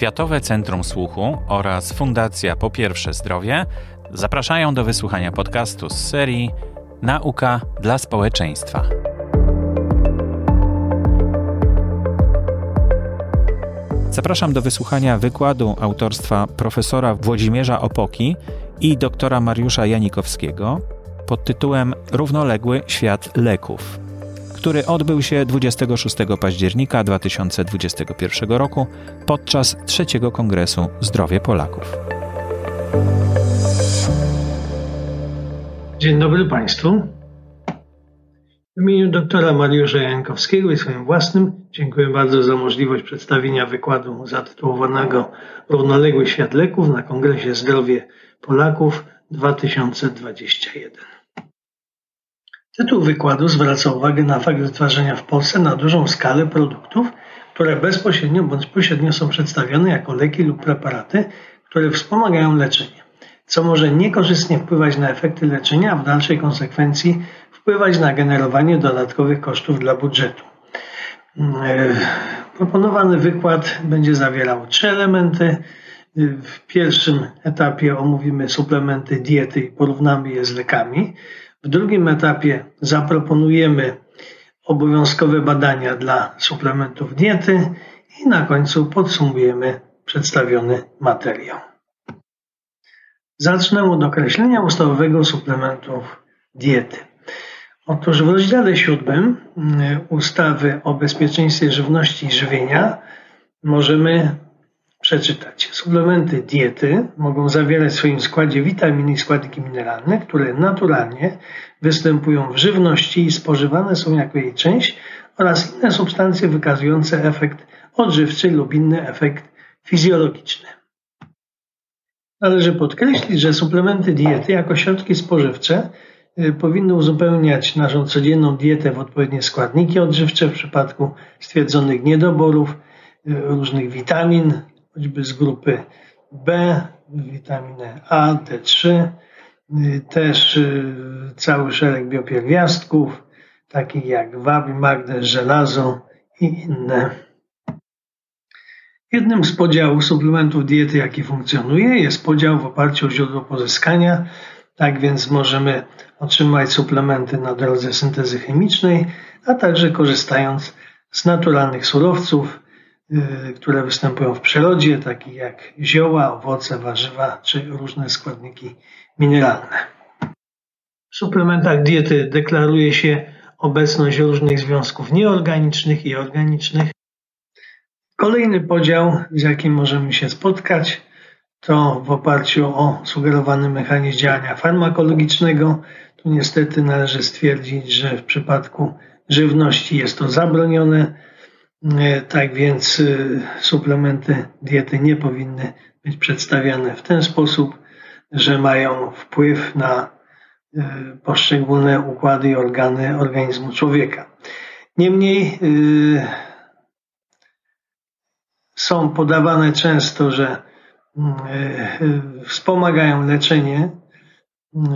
Światowe Centrum Słuchu oraz Fundacja Po Pierwsze Zdrowie zapraszają do wysłuchania podcastu z serii Nauka dla społeczeństwa. Zapraszam do wysłuchania wykładu autorstwa profesora Włodzimierza Opoki i doktora Mariusza Janikowskiego pod tytułem Równoległy świat leków który odbył się 26 października 2021 roku podczas trzeciego Kongresu Zdrowie Polaków. Dzień dobry Państwu. W imieniu doktora Mariusza Jankowskiego i swoim własnym dziękuję bardzo za możliwość przedstawienia wykładu zatytułowanego Równoległy świat leków na Kongresie Zdrowie Polaków 2021. Tytuł wykładu zwraca uwagę na fakt wytwarzania w Polsce na dużą skalę produktów, które bezpośrednio bądź pośrednio są przedstawione jako leki lub preparaty, które wspomagają leczenie, co może niekorzystnie wpływać na efekty leczenia, a w dalszej konsekwencji wpływać na generowanie dodatkowych kosztów dla budżetu. E, proponowany wykład będzie zawierał trzy elementy. W pierwszym etapie omówimy suplementy diety i porównamy je z lekami. W drugim etapie zaproponujemy obowiązkowe badania dla suplementów diety i na końcu podsumujemy przedstawiony materiał. Zacznę od określenia ustawowego suplementów diety. Otóż w rozdziale 7 mm, ustawy o bezpieczeństwie żywności i żywienia możemy przeczytać. Suplementy diety mogą zawierać w swoim składzie witaminy i składniki mineralne, które naturalnie występują w żywności i spożywane są jako jej część oraz inne substancje wykazujące efekt odżywczy lub inny efekt fizjologiczny. Należy podkreślić, że suplementy diety jako środki spożywcze y, powinny uzupełniać naszą codzienną dietę w odpowiednie składniki odżywcze w przypadku stwierdzonych niedoborów y, różnych witamin, choćby z grupy B, witaminę A, D3, też y, cały szereg biopierwiastków, takich jak wapń, magnez, żelazo i inne. Jednym z podziałów suplementów diety, jaki funkcjonuje, jest podział w oparciu o źródło pozyskania. Tak więc możemy otrzymać suplementy na drodze syntezy chemicznej, a także korzystając z naturalnych surowców, które występują w przyrodzie, takie jak zioła, owoce, warzywa czy różne składniki mineralne. W suplementach diety deklaruje się obecność różnych związków nieorganicznych i organicznych. Kolejny podział, z jakim możemy się spotkać, to w oparciu o sugerowany mechanizm działania farmakologicznego. Tu niestety należy stwierdzić, że w przypadku żywności jest to zabronione tak więc e, suplementy diety nie powinny być przedstawiane w ten sposób, że mają wpływ na e, poszczególne układy i organy organizmu człowieka. Niemniej są podawane często, że wspomagają leczenie,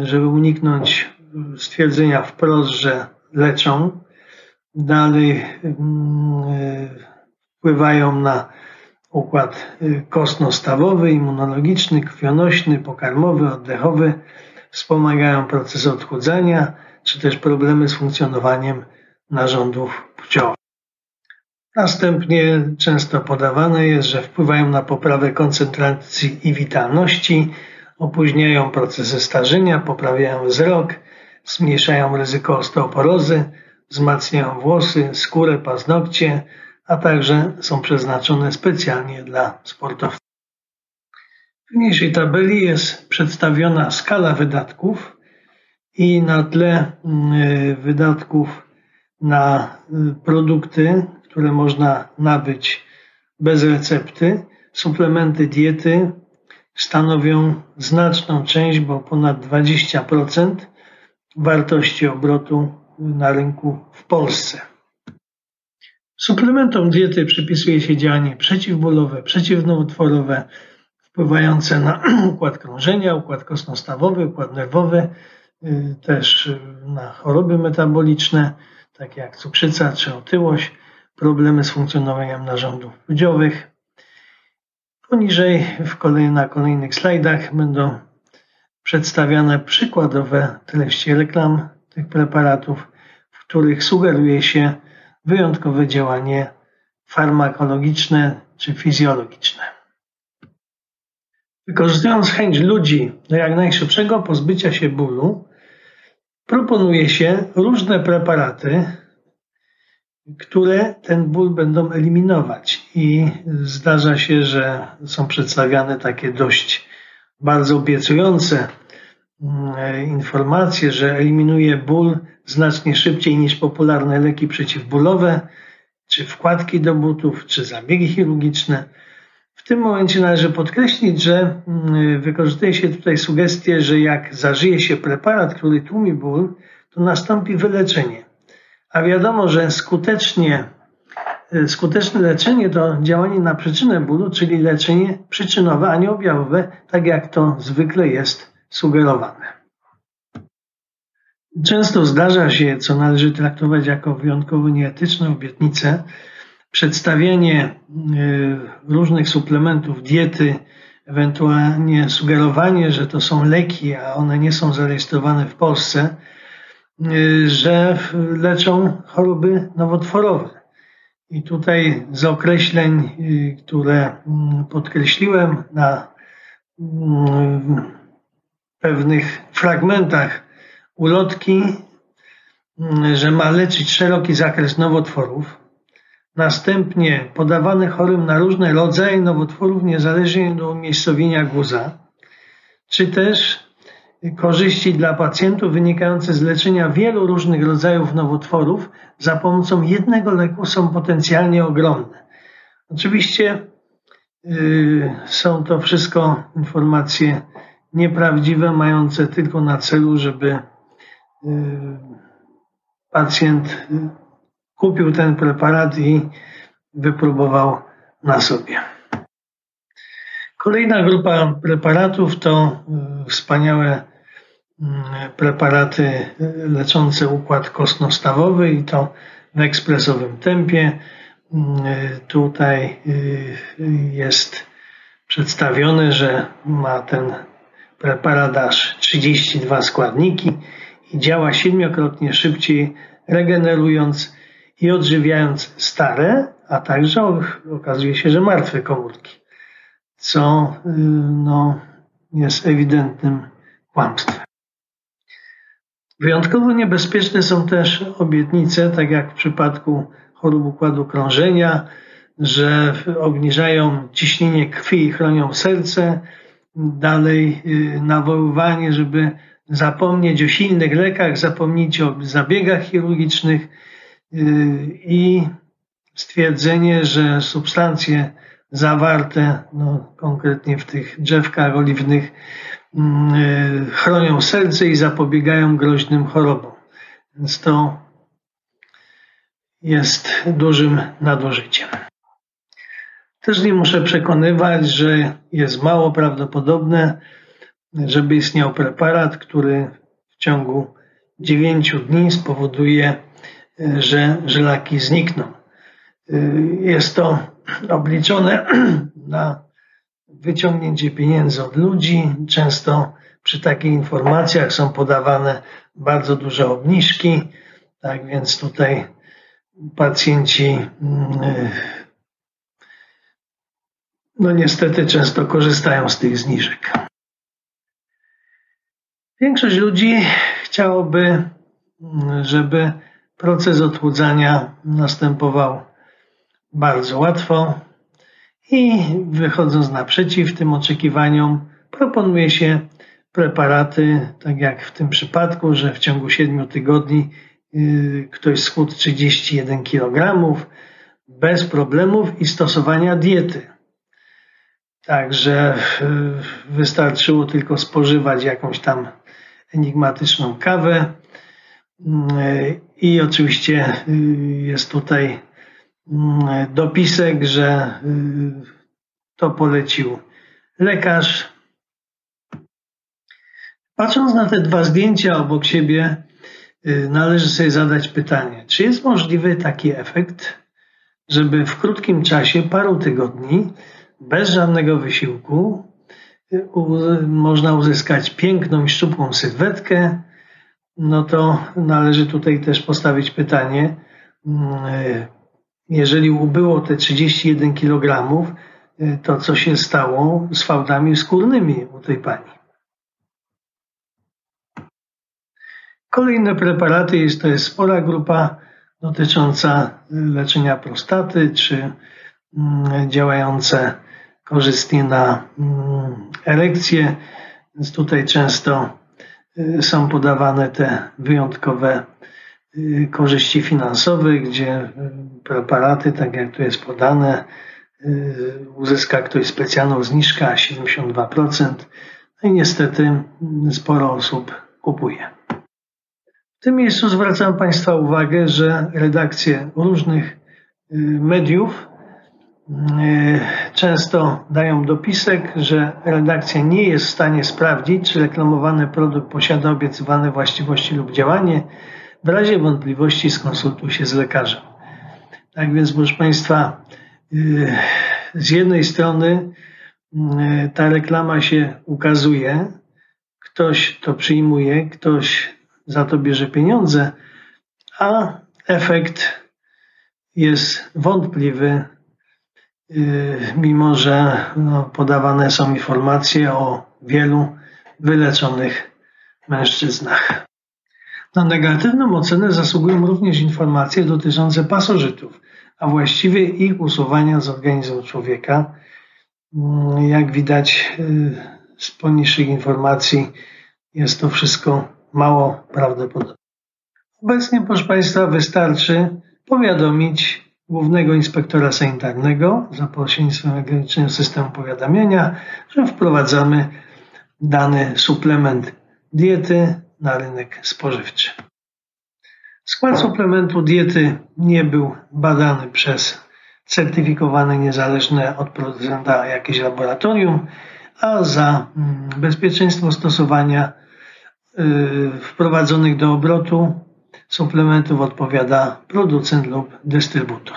żeby uniknąć stwierdzenia wprost, że leczą, dalej mm, e, wpływają na układ e, kostno-stawowy, immunologiczny, krwionośny, pokarmowy, oddechowy, wspomagają proces odchudzania, czy też problemy z funkcjonowaniem narządów płciowych. Następnie często podawane jest, że wpływają na poprawę koncentracji i witalności, opóźniają procesy starzenia, poprawiają wzrok, zmniejszają ryzyko osteoporozy, wzmacniają włosy, skórę, paznokcie, a także są przeznaczone specjalnie dla sportowców. W niniejszej tabeli jest przedstawiona skala wydatków i na tle mm, wydatków na y, produkty, które można nabyć bez recepty, suplementy diety stanowią znaczną część, bo ponad 20% wartości obrotu na rynku w Polsce. Suplementom diety przypisuje się działanie przeciwbólowe, przeciwnowotworowe, wpływające na układ krążenia, układ kosmostawowy, układ nerwowy, y, też y, na choroby metaboliczne, takie jak cukrzyca czy otyłość, problemy z funkcjonowaniem narządów płciowych. Poniżej w kolej, na kolejnych slajdach będą przedstawiane przykładowe treści reklam tych preparatów, w których sugeruje się wyjątkowe działanie farmakologiczne czy fizjologiczne. Wykorzystując chęć ludzi do jak najszybszego pozbycia się bólu, proponuje się różne preparaty, które ten ból będą eliminować. I zdarza się, że są przedstawiane takie dość bardzo obiecujące mm, informacje, że eliminuje ból znacznie szybciej niż popularne leki przeciwbólowe, czy wkładki do butów, czy zabiegi chirurgiczne. W tym momencie należy podkreślić, że mm, wykorzystuje się tutaj sugestię, że jak zażyje się preparat, który tłumi ból, to nastąpi wyleczenie. A wiadomo, że skutecznie, y, skuteczne leczenie to działanie na przyczynę bólu, czyli leczenie przyczynowe, a nie objawowe, tak jak to zwykle jest sugerowane. Często zdarza się, co należy traktować jako wyjątkowo nieetyczne obietnice, przedstawienie y, różnych suplementów diety, ewentualnie sugerowanie, że to są leki, a one nie są zarejestrowane w Polsce, y, że leczą choroby nowotworowe. I tutaj z określeń, y, które mm, podkreśliłem na mm, pewnych fragmentach ulotki, mm, że ma leczyć szeroki zakres nowotworów, Następnie podawane chorym na różne rodzaje nowotworów niezależnie od umiejscowienia guza, czy też korzyści dla pacjentów wynikające z leczenia wielu różnych rodzajów nowotworów za pomocą jednego leku są potencjalnie ogromne. Oczywiście yy, są to wszystko informacje nieprawdziwe, mające tylko na celu, żeby yy, pacjent kupił ten preparat i wypróbował na sobie. Kolejna grupa preparatów to y, wspaniałe y, preparaty y, leczące układ kostno-stawowy i to w ekspresowym tempie. Tutaj jest przedstawione, że ma ten aż 32 składniki i działa siedmiokrotnie szybciej, regenerując i odżywiając stare, a także okazuje się, że martwe komórki, co y, no, jest ewidentnym kłamstwem. Wyjątkowo niebezpieczne są też obietnice, tak jak w przypadku chorób układu krążenia, że obniżają ciśnienie krwi i chronią serce. Dalej y, nawoływanie, żeby zapomnieć o silnych lekach, zapomnieć o zabiegach chirurgicznych, i stwierdzenie, że substancje zawarte no, konkretnie w tych drzewkach oliwnych mm, y, chronią serce i zapobiegają groźnym chorobom. Więc to jest dużym nadużyciem. Też nie muszę przekonywać, że jest mało prawdopodobne, żeby istniał preparat, który w ciągu 9 dni spowoduje że żylaki znikną. Jest to obliczone na wyciągnięcie pieniędzy od ludzi. Często przy takich informacjach są podawane bardzo duże obniżki, tak więc tutaj pacjenci mm, no niestety często korzystają z tych zniżek. Większość ludzi chciałoby, żeby Proces odchudzania następował bardzo łatwo i wychodząc naprzeciw tym oczekiwaniom, proponuje się preparaty, tak jak w tym przypadku, że w ciągu 7 tygodni yy, ktoś schudł 31 kg bez problemów i stosowania diety. Także yy, wystarczyło tylko spożywać jakąś tam enigmatyczną kawę, i oczywiście y, jest tutaj mm, dopisek, że to polecił lekarz. Patrząc na te dwa zdjęcia obok siebie, należy sobie zadać pytanie, czy jest możliwy taki efekt, żeby w krótkim czasie, paru tygodni, bez żadnego wysiłku można uzyskać piękną i szczupłą sylwetkę, no to należy tutaj też postawić pytanie, jeżeli ubyło te 31 kg, to co się stało z fałdami skórnymi u tej pani? Kolejne preparaty jest to jest spora grupa dotycząca leczenia prostaty czy mm, działające korzystnie na mm, erekcję. Więc tutaj często y, są podawane te wyjątkowe y, korzyści finansowe, gdzie y, preparaty, tak jak tu jest podane, uzyska ktoś specjalną zniżkę 72%. No i niestety mm, sporo osób kupuje. W tym miejscu zwracam Państwa uwagę, że redakcje różnych mediów często dają dopisek, że redakcja nie jest w stanie sprawdzić, czy reklamowany produkt posiada obiecywane właściwości lub działanie. W razie wątpliwości skonsultuj się z lekarzem. Tak więc, proszę Państwa, e, z jednej strony e, ta reklama się ukazuje, ktoś to przyjmuje, ktoś za to bierze pieniądze, a efekt jest wątpliwy mimo że no, podawane są informacje o wielu wyleczonych mężczyznach. Na negatywną ocenę zasługują również informacje dotyczące pasożytów, a właściwie ich usuwania z organizmu człowieka. Mm, jak widać y, z poniższych informacji, jest to wszystko mało prawdopodobne. Obecnie, proszę Państwa, wystarczy powiadomić Głównego Inspektora Sanitarnego za pośrednictwem elektronicznego systemu powiadamiania, że wprowadzamy dany suplement diety na rynek spożywczy. Skład suplementu diety nie był badany przez certyfikowane niezależne od producenta jakieś laboratorium, a za mm, bezpieczeństwo stosowania y, wprowadzonych do obrotu suplementów odpowiada producent lub dystrybutor.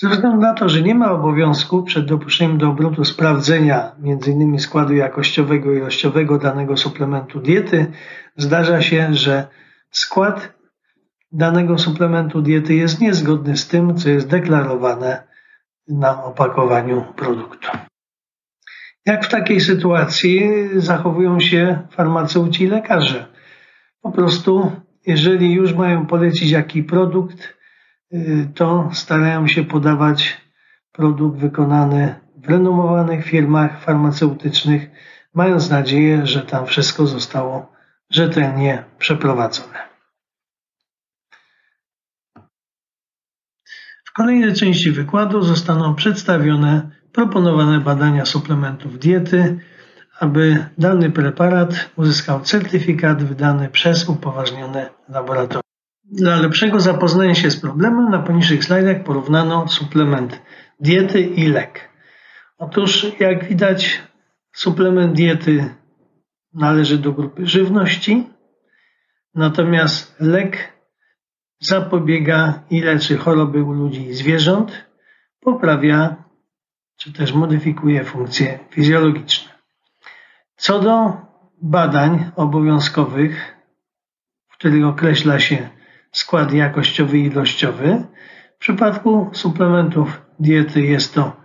Ze względu na to, że nie ma obowiązku przed dopuszczeniem do obrotu sprawdzenia m.in. składu jakościowego i ilościowego danego suplementu diety, zdarza się, że skład danego suplementu diety jest niezgodny z tym, co jest deklarowane na opakowaniu produktu. Jak w takiej sytuacji zachowują się farmaceuci i lekarze? Po prostu jeżeli już mają polecić jaki produkt, y, to starają się podawać produkt wykonany w renomowanych firmach farmaceutycznych, mając nadzieję, że tam wszystko zostało rzetelnie przeprowadzone. W kolejnej części wykładu zostaną przedstawione proponowane badania suplementów diety, aby dany preparat uzyskał certyfikat wydany przez upoważnione laboratorium. Dla lepszego zapoznania się z problemem na poniższych slajdach porównano suplement diety i lek. Otóż jak widać suplement diety należy do grupy żywności, natomiast lek zapobiega i leczy choroby u ludzi i zwierząt, poprawia czy też modyfikuje funkcje fizjologiczne. Co do badań obowiązkowych, w których określa się skład jakościowy i ilościowy, w przypadku suplementów diety jest to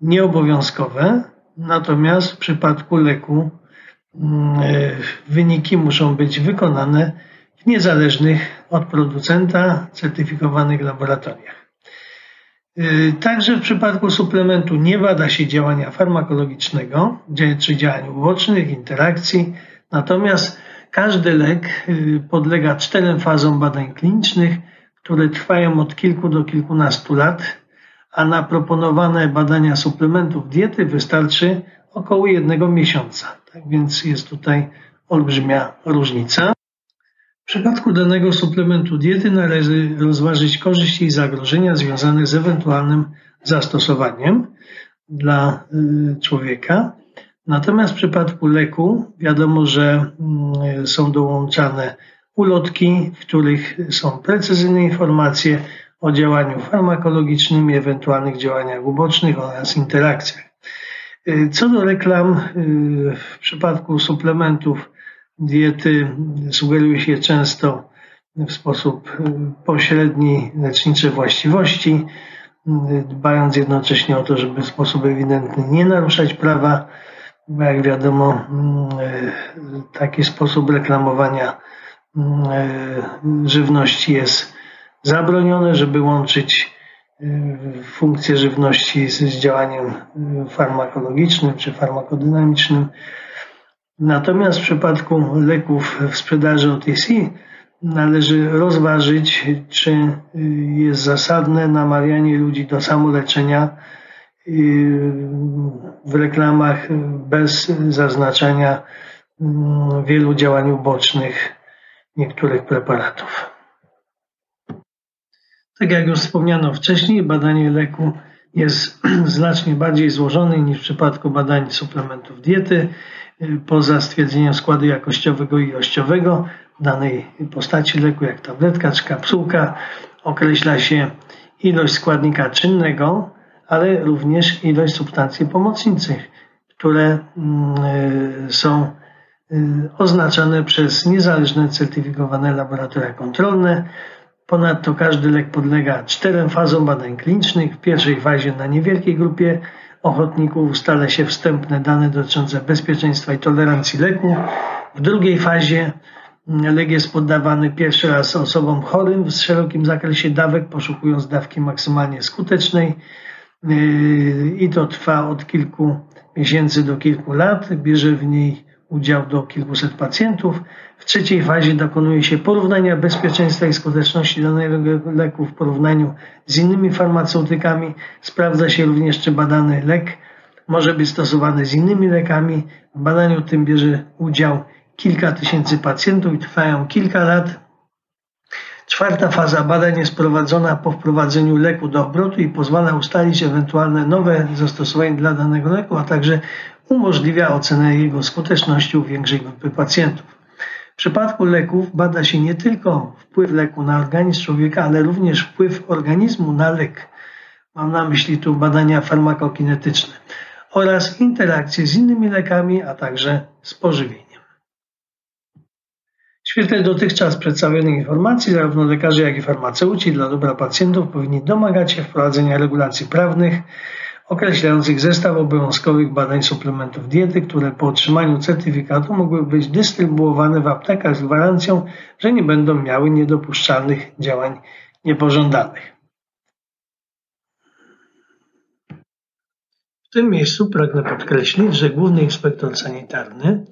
nieobowiązkowe, natomiast w przypadku leku mm, wyniki muszą być wykonane w niezależnych od producenta certyfikowanych laboratoriach. Y, także w przypadku suplementu nie bada się działania farmakologicznego czy działań ubocznych, interakcji, natomiast każdy lek y, podlega czterem fazom badań klinicznych, które trwają od kilku do kilkunastu lat, a na proponowane badania suplementów diety wystarczy około jednego miesiąca. Tak więc jest tutaj olbrzymia różnica. W przypadku danego suplementu diety należy rozważyć korzyści i zagrożenia związane z ewentualnym zastosowaniem dla y, człowieka. Natomiast w przypadku leku wiadomo, że mm, są dołączane ulotki, w których są precyzyjne informacje o działaniu farmakologicznym i ewentualnych działaniach ubocznych oraz interakcjach. Y, co do reklam, y, w przypadku suplementów diety sugeruje się często w sposób pośredni lecznicze właściwości, dbając jednocześnie o to, żeby w sposób ewidentny nie naruszać prawa, bo jak wiadomo, taki sposób reklamowania żywności jest zabroniony, żeby łączyć y, funkcję żywności z, działaniem farmakologicznym czy farmakodynamicznym. Natomiast w przypadku leków w sprzedaży OTC należy rozważyć, czy y, jest zasadne namawianie ludzi do samoleczenia w reklamach bez zaznaczania wielu działań ubocznych niektórych preparatów. Tak jak już wspomniano wcześniej, badanie leku jest znacznie bardziej złożone niż w przypadku badań suplementów diety. Poza stwierdzeniem składu jakościowego i ilościowego danej postaci leku, jak tabletka czy kapsułka, określa się ilość składnika czynnego, ale również ilość substancji pomocniczych, które mm, e, są e, oznaczane przez niezależne certyfikowane laboratoria kontrolne, Ponadto każdy lek podlega czterem fazom badań klinicznych. W pierwszej fazie na niewielkiej grupie ochotników ustala się wstępne dane dotyczące bezpieczeństwa i tolerancji leku. W drugiej fazie lek jest poddawany pierwszy raz osobom chorym w szerokim zakresie dawek, poszukując dawki maksymalnie skutecznej i to trwa od kilku miesięcy do kilku lat. Bierze w niej udział do kilkuset pacjentów. W trzeciej fazie dokonuje się porównania bezpieczeństwa i skuteczności danego leku w porównaniu z innymi farmaceutykami. Sprawdza się również, czy badany lek może być stosowany z innymi lekami. W badaniu tym bierze udział kilka tysięcy pacjentów i trwają kilka lat. Czwarta faza badań jest prowadzona po wprowadzeniu leku do obrotu i pozwala ustalić ewentualne nowe zastosowanie dla danego leku, a także umożliwia ocenę jego skuteczności u większej grupy pacjentów. W przypadku leków bada się nie tylko wpływ leku na organizm człowieka, ale również wpływ organizmu na lek. Mam na myśli tu badania farmakokinetyczne oraz interakcje z innymi lekami, a także z pożywieniem. W świetle dotychczas przedstawionych informacji, zarówno lekarze, jak i farmaceuci dla dobra pacjentów powinni domagać się wprowadzenia regulacji prawnych określających zestaw obowiązkowych badań suplementów diety, które po otrzymaniu certyfikatu mogły być dystrybuowane w aptekach z gwarancją, że nie będą miały niedopuszczalnych działań niepożądanych. W tym miejscu pragnę podkreślić, że Główny Inspektor Sanitarny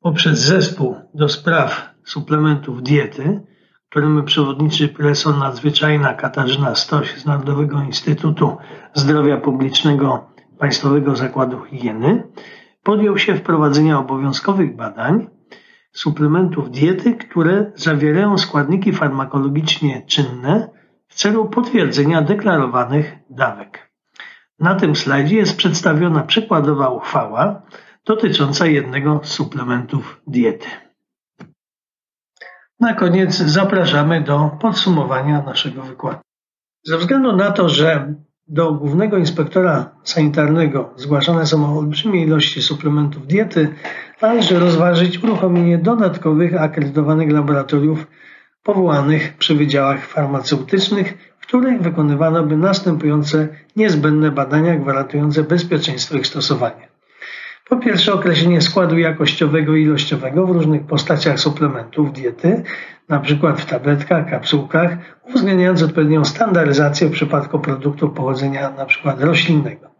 poprzez zespół do spraw suplementów diety którym przewodniczy profesor nadzwyczajna Katarzyna Stoś z Narodowego Instytutu Zdrowia Publicznego Państwowego Zakładu Higieny, podjął się wprowadzenia obowiązkowych badań suplementów diety, które zawierają składniki farmakologicznie czynne w celu potwierdzenia deklarowanych dawek. Na tym slajdzie jest przedstawiona przykładowa uchwała dotycząca jednego z suplementów diety. Na koniec zapraszamy do podsumowania naszego wykładu. Ze względu na to, że do głównego inspektora sanitarnego zgłaszane są olbrzymie ilości suplementów diety, należy rozważyć uruchomienie dodatkowych akredytowanych laboratoriów powołanych przy wydziałach farmaceutycznych, w których wykonywano by następujące niezbędne badania gwarantujące bezpieczeństwo ich stosowania. Po pierwsze określenie składu jakościowego i ilościowego w różnych postaciach suplementów diety, np. w tabletkach, kapsułkach, uwzględniając odpowiednią standaryzację w przypadku produktów pochodzenia np. roślinnego.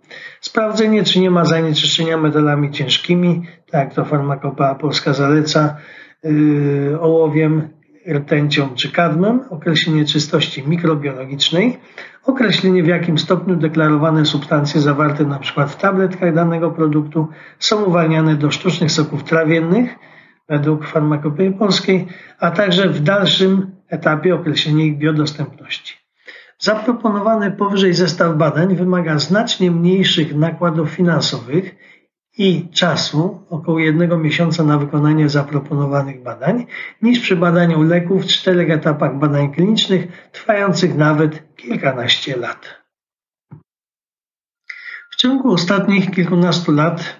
Sprawdzenie, czy nie ma zanieczyszczenia metalami ciężkimi, tak jak to farmakopea polska zaleca, yy, ołowiem, rtęcią czy kadmem, określenie czystości mikrobiologicznej, określenie w jakim stopniu deklarowane substancje zawarte np. w tabletkach danego produktu są uwalniane do sztucznych soków trawiennych według farmakopei polskiej, a także w dalszym etapie określenie ich biodostępności. Zaproponowany powyżej zestaw badań wymaga znacznie mniejszych nakładów finansowych i czasu, około jednego miesiąca na wykonanie zaproponowanych badań, niż przy badaniu leków w czterech etapach badań klinicznych, trwających nawet kilkanaście lat. W ciągu ostatnich kilkunastu lat,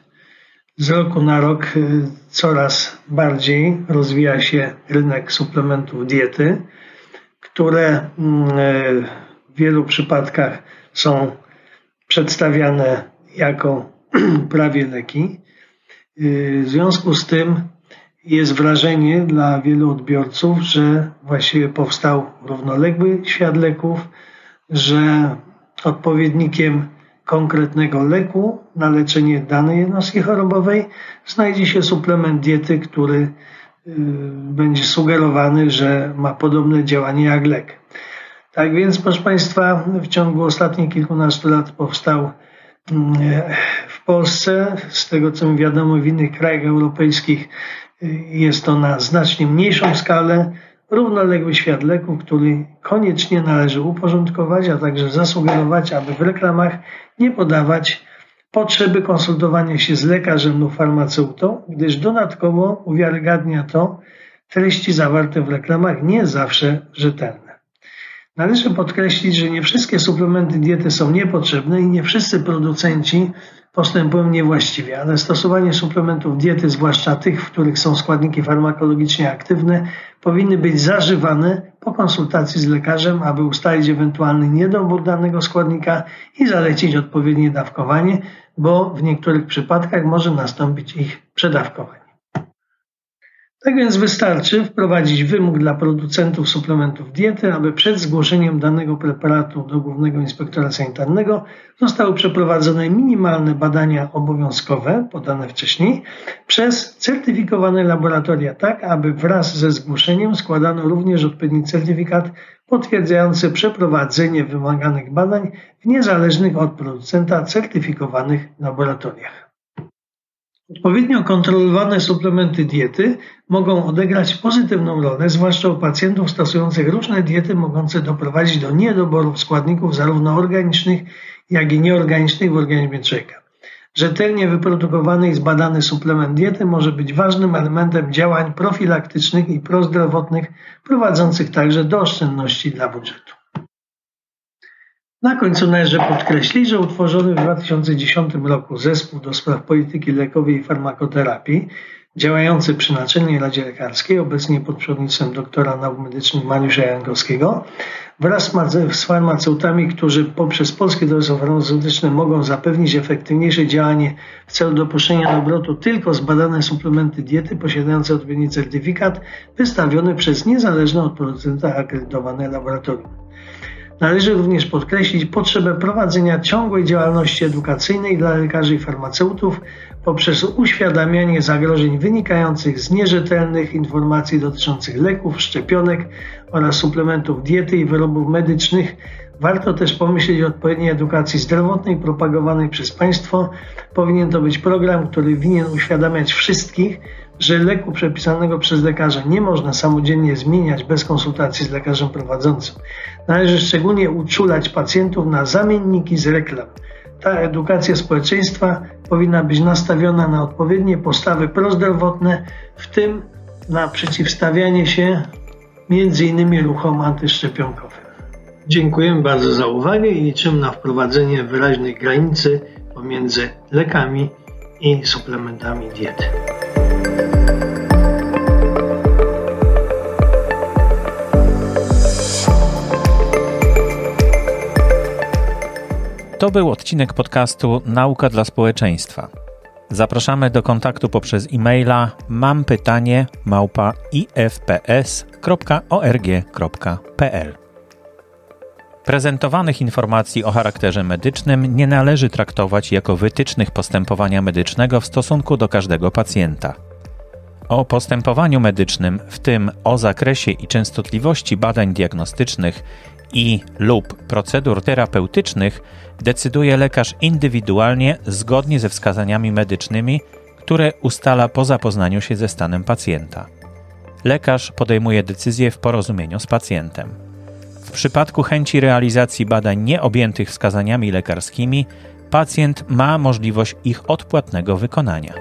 z roku na rok, y, coraz bardziej rozwija się rynek suplementów diety, które mm, y, w wielu przypadkach są przedstawiane jako prawie leki. Y, w związku z tym jest wrażenie dla wielu odbiorców, że właściwie powstał równoległy świat leków, że odpowiednikiem konkretnego leku na leczenie danej jednostki chorobowej znajdzie się suplement diety, który y, będzie sugerowany, że ma podobne działanie jak lek. Tak więc, proszę Państwa, w ciągu ostatnich kilkunastu lat powstał w Polsce, z tego co mi wiadomo, w innych krajach europejskich y, jest to na znacznie mniejszą skalę, równoległy świat leków, który koniecznie należy uporządkować, a także zasugerować, aby w reklamach nie podawać potrzeby konsultowania się z lekarzem lub farmaceutą, gdyż dodatkowo uwiarygadnia to treści zawarte w reklamach. Nie zawsze rzetelne. Należy podkreślić, że nie wszystkie suplementy diety są niepotrzebne i nie wszyscy producenci postępują niewłaściwie, ale stosowanie suplementów diety, zwłaszcza tych, w których są składniki farmakologicznie aktywne, powinny być zażywane po konsultacji z lekarzem, aby ustalić ewentualny niedobór danego składnika i zalecić odpowiednie dawkowanie, bo w niektórych przypadkach może nastąpić ich przedawkowanie. Tak więc wystarczy wprowadzić wymóg dla producentów suplementów diety, aby przed zgłoszeniem danego preparatu do Głównego Inspektora Sanitarnego zostały przeprowadzone minimalne badania obowiązkowe, podane wcześniej, przez certyfikowane laboratoria, tak aby wraz ze zgłoszeniem składano również odpowiedni certyfikat potwierdzający przeprowadzenie wymaganych badań w niezależnych od producenta certyfikowanych laboratoriach. Odpowiednio kontrolowane suplementy diety mogą odegrać pozytywną rolę, zwłaszcza u pacjentów stosujących różne diety mogące doprowadzić do niedoborów składników zarówno organicznych, jak i nieorganicznych w organizmie człowieka. Rzetelnie wyprodukowany i zbadany suplement diety może być ważnym elementem działań profilaktycznych i prozdrowotnych, prowadzących także do oszczędności dla budżetu. Na końcu należy podkreślić, że utworzony w 2010 roku zespół do spraw polityki lekowej i farmakoterapii, działający przy Naczelnej Radzie Lekarskiej, obecnie pod przewodnictwem doktora nauk medycznych Mariusza Jankowskiego, wraz z farmaceutami, którzy poprzez polskie doradztwo farmaceutyczne mogą zapewnić efektywniejsze działanie w celu dopuszczenia do obrotu tylko zbadane suplementy diety posiadające odpowiedni certyfikat wystawiony przez niezależne od producenta akredytowane laboratorium. Należy również podkreślić potrzebę prowadzenia ciągłej działalności edukacyjnej dla lekarzy i farmaceutów poprzez uświadamianie zagrożeń wynikających z nierzetelnych informacji dotyczących leków, szczepionek oraz suplementów diety i wyrobów medycznych. Warto też pomyśleć o odpowiedniej edukacji zdrowotnej propagowanej przez państwo. Powinien to być program, który winien uświadamiać wszystkich, że leku przepisanego przez lekarza nie można samodzielnie zmieniać bez konsultacji z lekarzem prowadzącym. Należy szczególnie uczulać pacjentów na zamienniki z reklam. Ta edukacja społeczeństwa powinna być nastawiona na odpowiednie postawy prozdrowotne, w tym na przeciwstawianie się m.in. ruchom antyszczepionkowym. Dziękuję bardzo za uwagę i liczymy na wprowadzenie wyraźnej granicy pomiędzy lekami i suplementami diety. To był odcinek podcastu Nauka dla społeczeństwa. Zapraszamy do kontaktu poprzez e-maila mam pytanie. Prezentowanych informacji o charakterze medycznym nie należy traktować jako wytycznych postępowania medycznego w stosunku do każdego pacjenta. O postępowaniu medycznym, w tym o zakresie i częstotliwości badań diagnostycznych i lub procedur terapeutycznych decyduje lekarz indywidualnie zgodnie ze wskazaniami medycznymi, które ustala po zapoznaniu się ze stanem pacjenta. Lekarz podejmuje decyzję w porozumieniu z pacjentem. W przypadku chęci realizacji badań nieobjętych wskazaniami lekarskimi, pacjent ma możliwość ich odpłatnego wykonania.